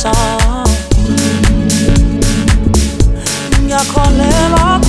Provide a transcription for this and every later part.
song. Yakholelwa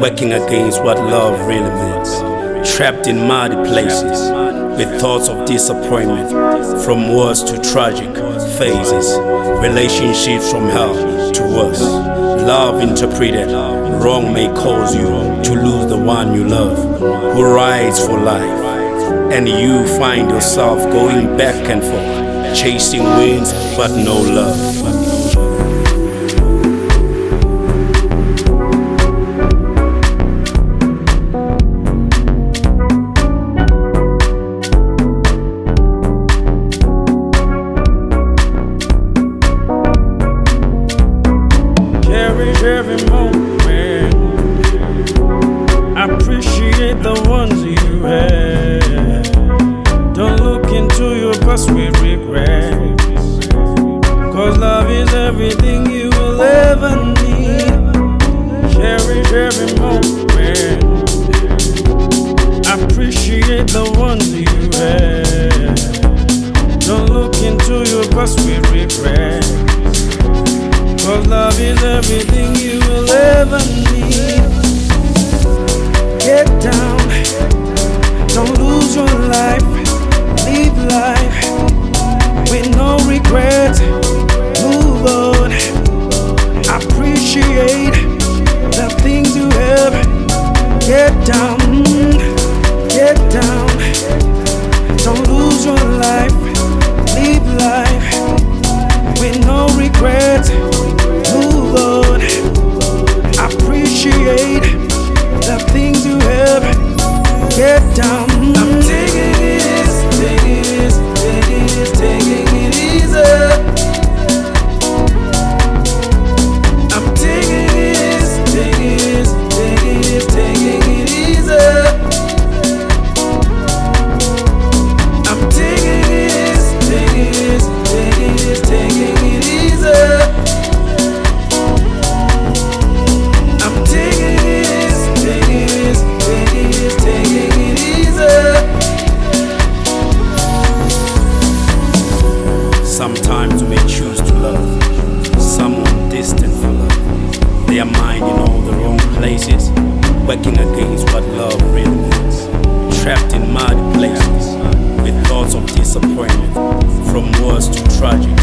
working against what love really means. Trapped in muddy places, with thoughts of disappointment, from worse to tragic phases, relationships from hell to worse. Love interpreted wrong may cause you to lose the one you love, who rides for life, and you find yourself going back and forth, chasing winds but no love. every moment. working against what love really is. Trapped in mad places with thoughts of disappointment, from worse to tragic.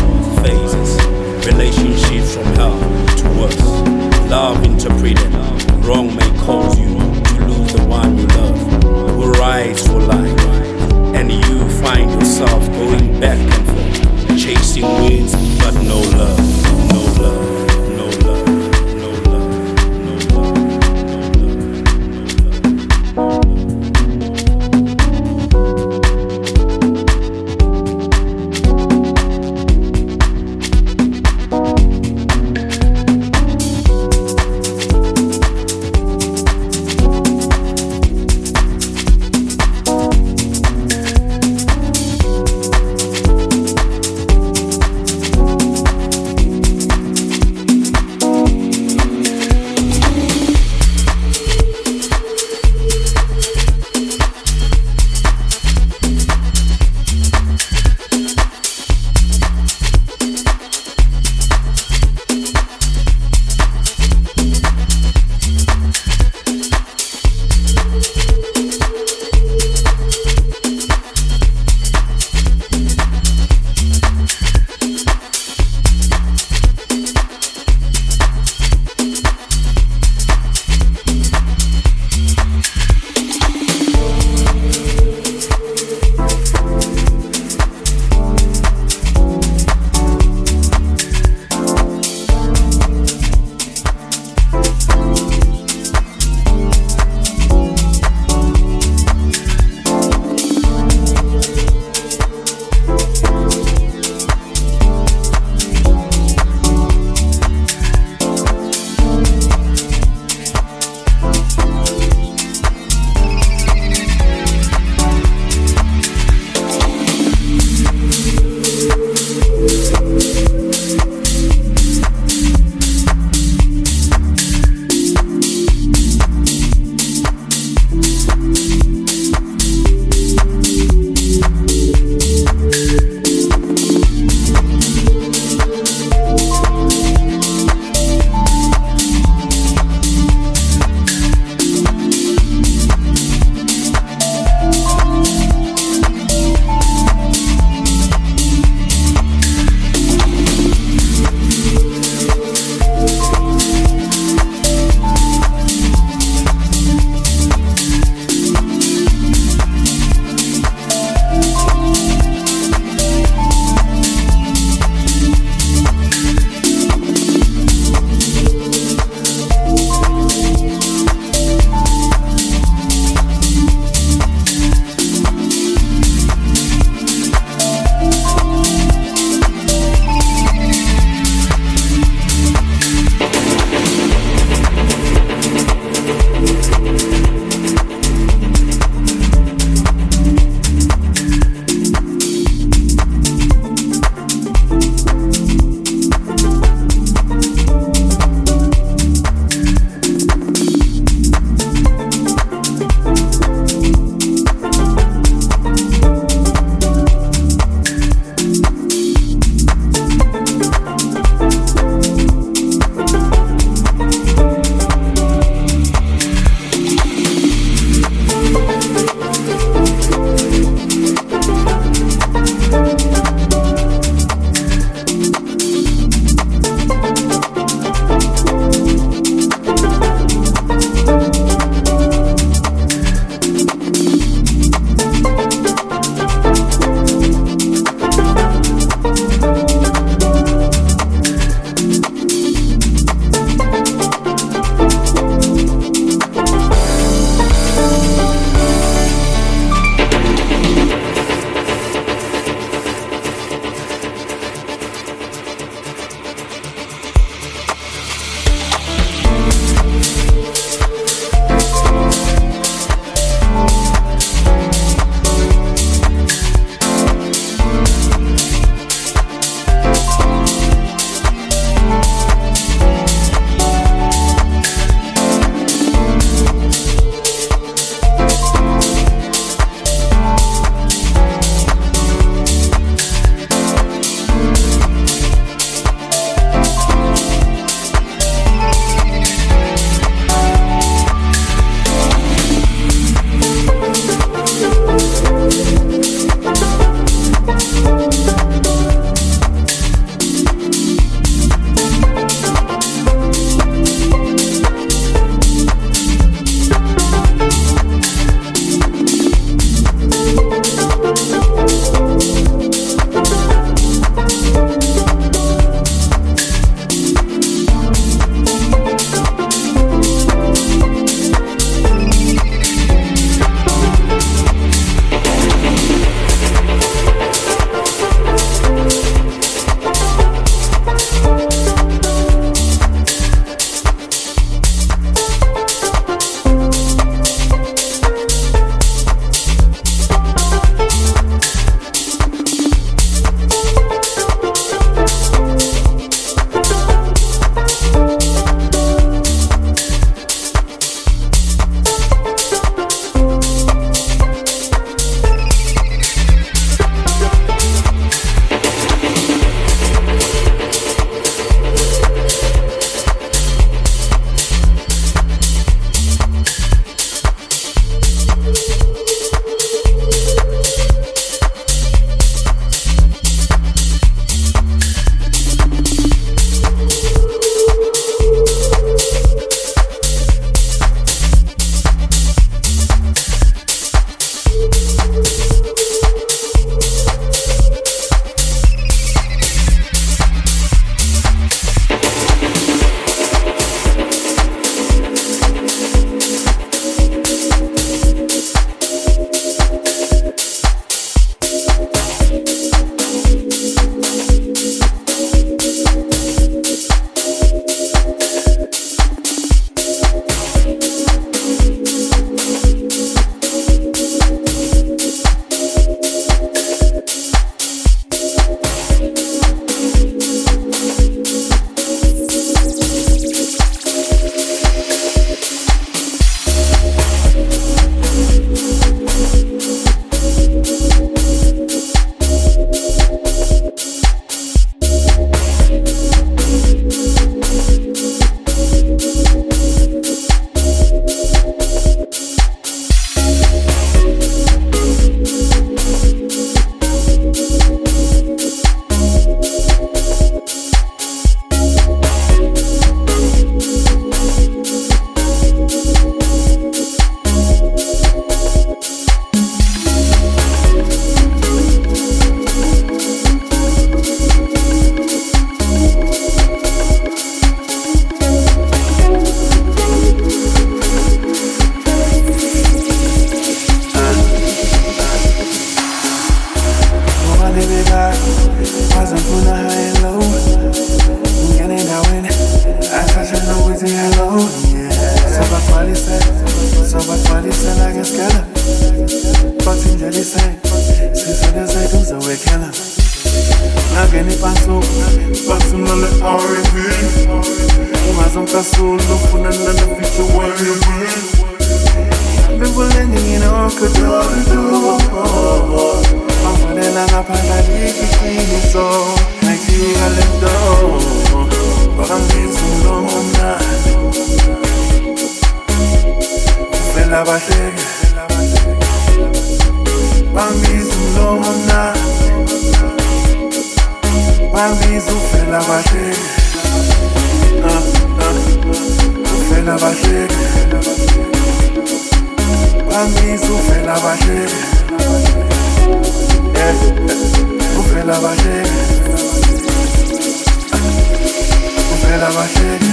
Uvela bahleke abahleki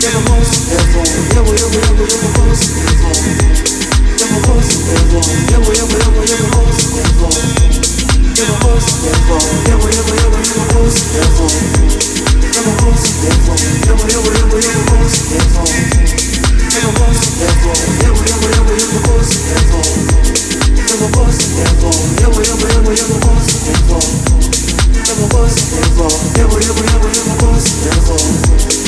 Never, never, never, never was never.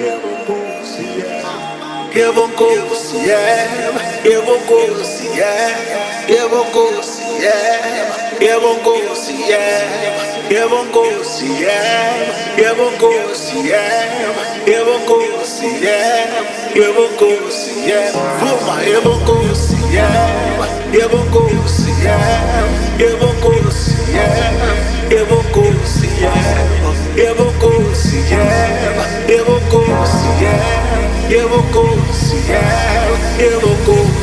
Eu vou cozinhar, eu vou cozinhar, eu vou cozinhar, eu vou cozinhar, eu vou cozinhar, eu vou cozinhar, eu vou cozinhar, eu vou cozinhar, fuma, eu vou cozinhar, eu vou eu vou eu vou eu vou conseguir, eu vou conseguir, eu vou conseguir, eu vou conseguir.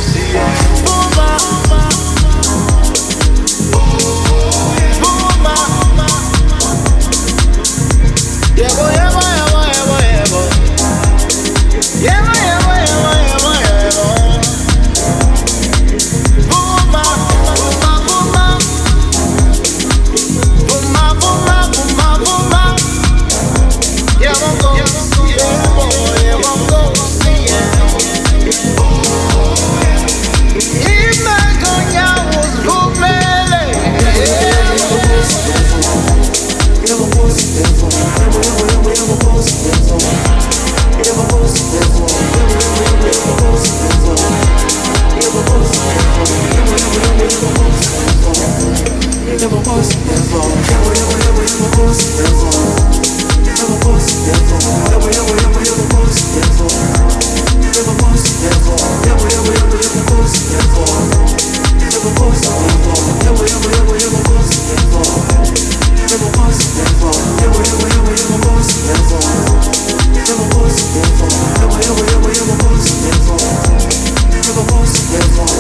Yeah, boy, yeah. Never was, never, never, never was, never, never was, never.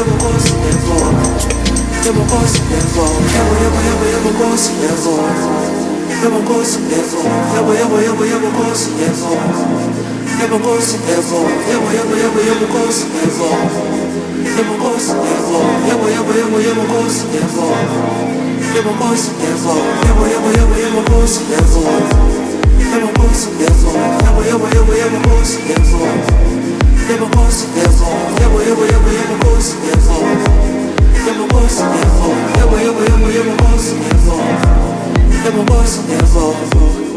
eu vou conseguir voar. Eu vou conseguir voar. Eu vou, eu vou, eu vou, eu vou conseguir voar. Eu vou conseguir voar. Eu vou, eu vou, eu vou, eu vou conseguir voar. Eu vou conseguir voar. Eu vou, eu vou, eu vou, eu vou conseguir voar. Eu vou conseguir voar. Eu vou, eu vou, eu vou, eu vou conseguir voar. Eu vou conseguir voar. Eu vou, eu vou, eu vou, eu vou conseguir voar. Eu vou conseguir voar. Eu vou, eu vou, eu vou, eu vou conseguir voar. Never was, never was.